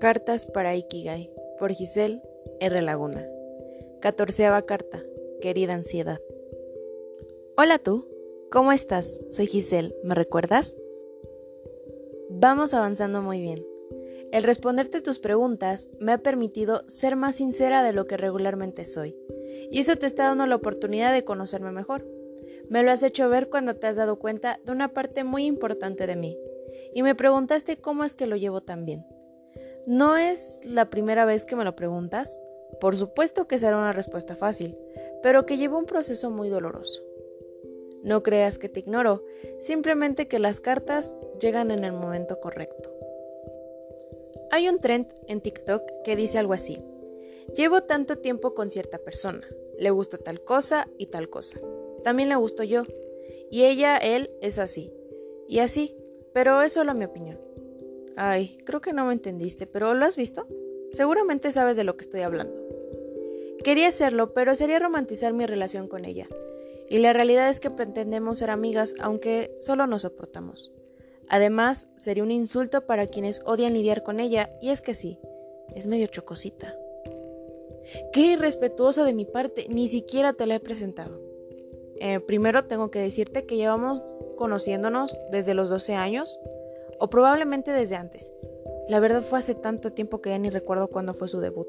Cartas para Ikigai por Giselle R. Laguna. Catorceava carta. Querida ansiedad. Hola tú, ¿cómo estás? Soy Giselle, ¿me recuerdas? Vamos avanzando muy bien. El responderte tus preguntas me ha permitido ser más sincera de lo que regularmente soy, y eso te está dando la oportunidad de conocerme mejor. Me lo has hecho ver cuando te has dado cuenta de una parte muy importante de mí, y me preguntaste cómo es que lo llevo tan bien. ¿No es la primera vez que me lo preguntas? Por supuesto que será una respuesta fácil, pero que lleva un proceso muy doloroso. No creas que te ignoro, simplemente que las cartas llegan en el momento correcto. Hay un trend en TikTok que dice algo así. Llevo tanto tiempo con cierta persona, le gusta tal cosa y tal cosa. También le gusto yo. Y ella, él, es así. Y así, pero es solo mi opinión. Ay, creo que no me entendiste, pero ¿lo has visto? Seguramente sabes de lo que estoy hablando. Quería hacerlo, pero sería romantizar mi relación con ella. Y la realidad es que pretendemos ser amigas aunque solo nos soportamos. Además, sería un insulto para quienes odian lidiar con ella, y es que sí, es medio chocosita. Qué irrespetuoso de mi parte, ni siquiera te la he presentado. Eh, primero tengo que decirte que llevamos conociéndonos desde los 12 años o probablemente desde antes. La verdad fue hace tanto tiempo que ya ni recuerdo cuándo fue su debut.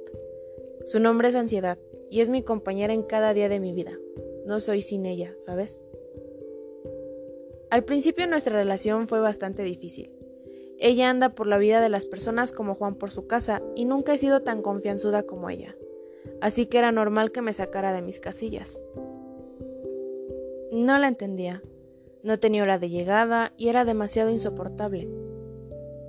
Su nombre es Ansiedad y es mi compañera en cada día de mi vida. No soy sin ella, ¿sabes? Al principio nuestra relación fue bastante difícil. Ella anda por la vida de las personas como Juan por su casa y nunca he sido tan confianzuda como ella. Así que era normal que me sacara de mis casillas. No la entendía. No tenía hora de llegada y era demasiado insoportable.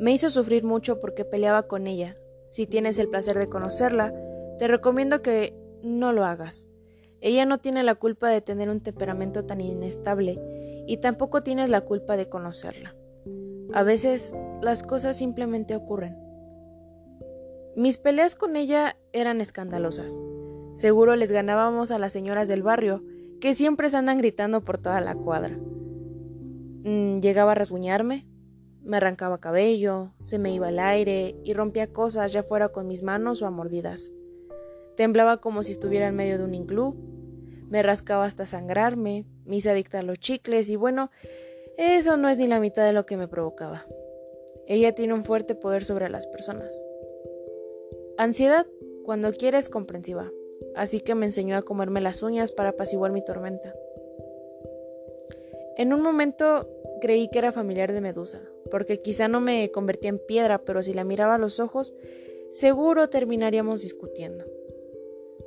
Me hizo sufrir mucho porque peleaba con ella. Si tienes el placer de conocerla, te recomiendo que no lo hagas. Ella no tiene la culpa de tener un temperamento tan inestable y tampoco tienes la culpa de conocerla. A veces las cosas simplemente ocurren. Mis peleas con ella eran escandalosas. Seguro les ganábamos a las señoras del barrio, que siempre se andan gritando por toda la cuadra. Mm, llegaba a rasguñarme, me arrancaba cabello, se me iba el aire y rompía cosas ya fuera con mis manos o a mordidas. Temblaba como si estuviera en medio de un iglú, me rascaba hasta sangrarme, me hice adicta a los chicles y bueno, eso no es ni la mitad de lo que me provocaba. Ella tiene un fuerte poder sobre las personas. Ansiedad, cuando quiere, es comprensiva, así que me enseñó a comerme las uñas para apaciguar mi tormenta. En un momento creí que era familiar de Medusa, porque quizá no me convertía en piedra, pero si la miraba a los ojos, seguro terminaríamos discutiendo.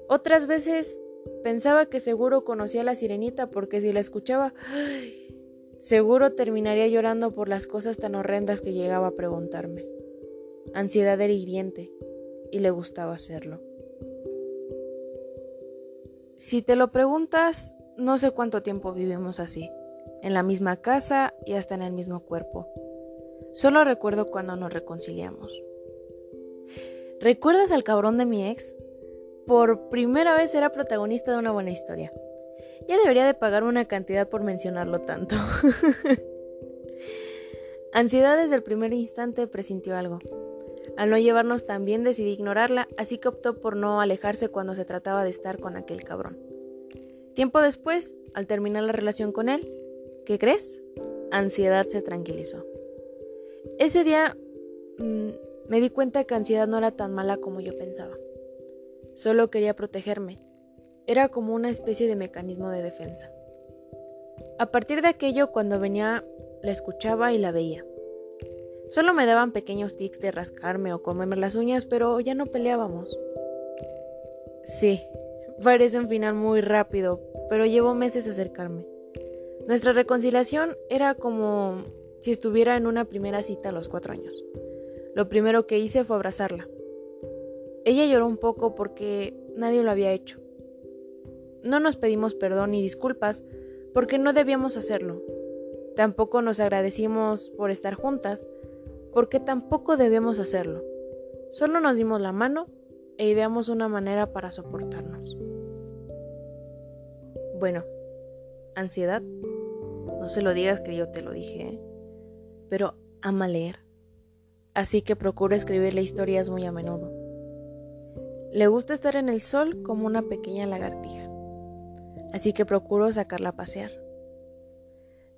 Otras veces pensaba que seguro conocía a la sirenita, porque si la escuchaba, seguro terminaría llorando por las cosas tan horrendas que llegaba a preguntarme. Ansiedad era hiriente, y le gustaba hacerlo. Si te lo preguntas, no sé cuánto tiempo vivimos así en la misma casa y hasta en el mismo cuerpo. Solo recuerdo cuando nos reconciliamos. ¿Recuerdas al cabrón de mi ex? Por primera vez era protagonista de una buena historia. Ya debería de pagar una cantidad por mencionarlo tanto. Ansiedad desde el primer instante presintió algo. Al no llevarnos tan bien decidí ignorarla, así que optó por no alejarse cuando se trataba de estar con aquel cabrón. Tiempo después, al terminar la relación con él, ¿Qué crees? Ansiedad se tranquilizó. Ese día mm, me di cuenta que ansiedad no era tan mala como yo pensaba. Solo quería protegerme. Era como una especie de mecanismo de defensa. A partir de aquello, cuando venía, la escuchaba y la veía. Solo me daban pequeños tics de rascarme o comerme las uñas, pero ya no peleábamos. Sí, parece un final muy rápido, pero llevo meses acercarme. Nuestra reconciliación era como si estuviera en una primera cita a los cuatro años. Lo primero que hice fue abrazarla. Ella lloró un poco porque nadie lo había hecho. No nos pedimos perdón ni disculpas porque no debíamos hacerlo. Tampoco nos agradecimos por estar juntas porque tampoco debíamos hacerlo. Solo nos dimos la mano e ideamos una manera para soportarnos. Bueno, ansiedad no se lo digas que yo te lo dije, ¿eh? Pero ama leer. así que procuro escribirle historias muy a menudo. Le gusta estar en el sol como una pequeña lagartija, así que procuro sacarla a pasear.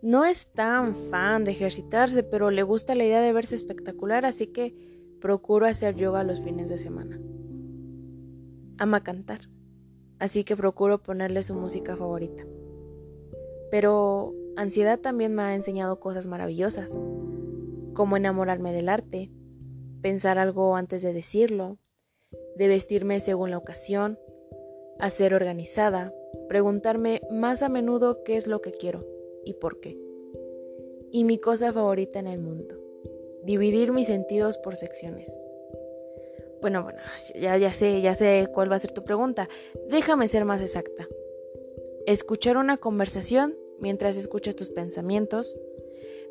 No es tan fan de ejercitarse, pero le gusta la idea de verse espectacular, así que procuro hacer yoga los fines de semana. Ama cantar, así que procuro ponerle su música favorita. Pero ansiedad también me ha enseñado cosas maravillosas, como enamorarme del arte, pensar algo antes de decirlo, de vestirme según la ocasión, a ser organizada, preguntarme más a menudo qué es lo que quiero y por qué. Y mi cosa favorita en el mundo, dividir mis sentidos por secciones. Bueno, bueno, ya, ya sé, ya sé cuál va a ser tu pregunta. Déjame ser más exacta. Escuchar una conversación mientras escuchas tus pensamientos,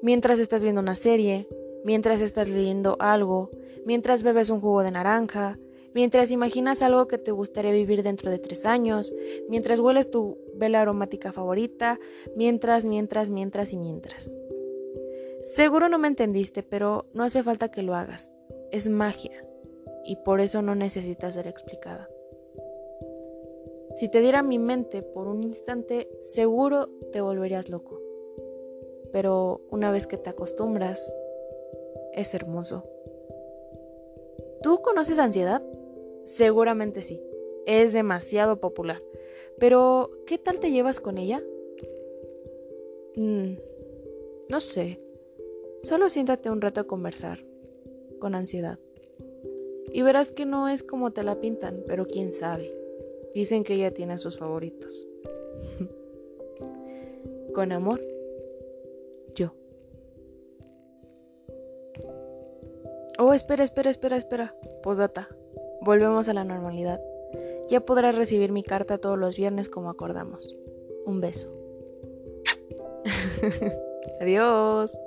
mientras estás viendo una serie, mientras estás leyendo algo, mientras bebes un jugo de naranja, mientras imaginas algo que te gustaría vivir dentro de tres años, mientras hueles tu vela aromática favorita, mientras, mientras, mientras y mientras. Seguro no me entendiste, pero no hace falta que lo hagas. Es magia y por eso no necesita ser explicada. Si te diera mi mente por un instante, seguro te volverías loco. Pero una vez que te acostumbras, es hermoso. ¿Tú conoces ansiedad? Seguramente sí. Es demasiado popular. Pero, ¿qué tal te llevas con ella? Mm, no sé. Solo siéntate un rato a conversar con ansiedad. Y verás que no es como te la pintan, pero quién sabe. Dicen que ella tiene sus favoritos. con amor, Oh, espera, espera, espera, espera. Posdata. Volvemos a la normalidad. Ya podrás recibir mi carta todos los viernes como acordamos. Un beso. Adiós.